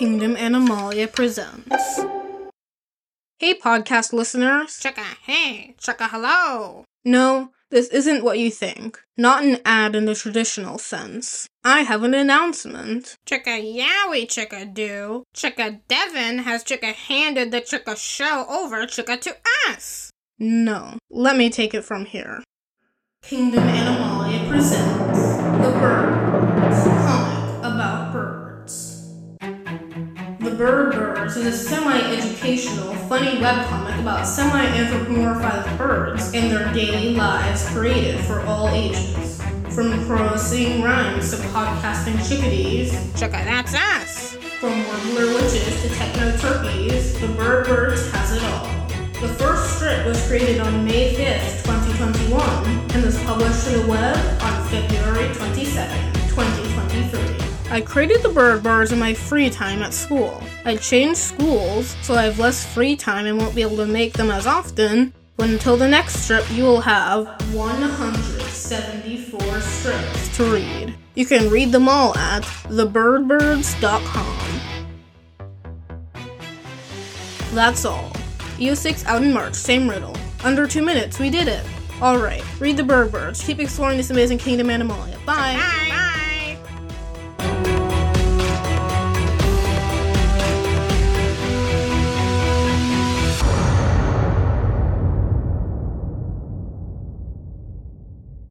Kingdom Animalia presents. Hey, podcast listeners. Chicka, hey, chicka, hello. No, this isn't what you think. Not an ad in the traditional sense. I have an announcement. Chicka yowie, chicka do. Chicka Devon has chicka handed the chicka show over chicka to us. No, let me take it from here. Kingdom Animalia presents The Birds, The Bird Birds is a semi-educational, funny webcomic about semi-anthropomorphized birds and their daily lives created for all ages. From crows singing rhymes to podcasting chickadees, Chicka, that's us. from warbler witches to techno turkeys, the Bird Birds has it all. The first strip was created on May 5th, I created the Bird Birds in my free time at school. I changed schools, so I have less free time and won't be able to make them as often, but until the next strip, you will have 174 strips to read. You can read them all at thebirdbirds.com. That's all. EO6 out in March, same riddle. Under two minutes, we did it. Alright, read the Bird Birds. Keep exploring this amazing kingdom Animalia. Bye! Bye.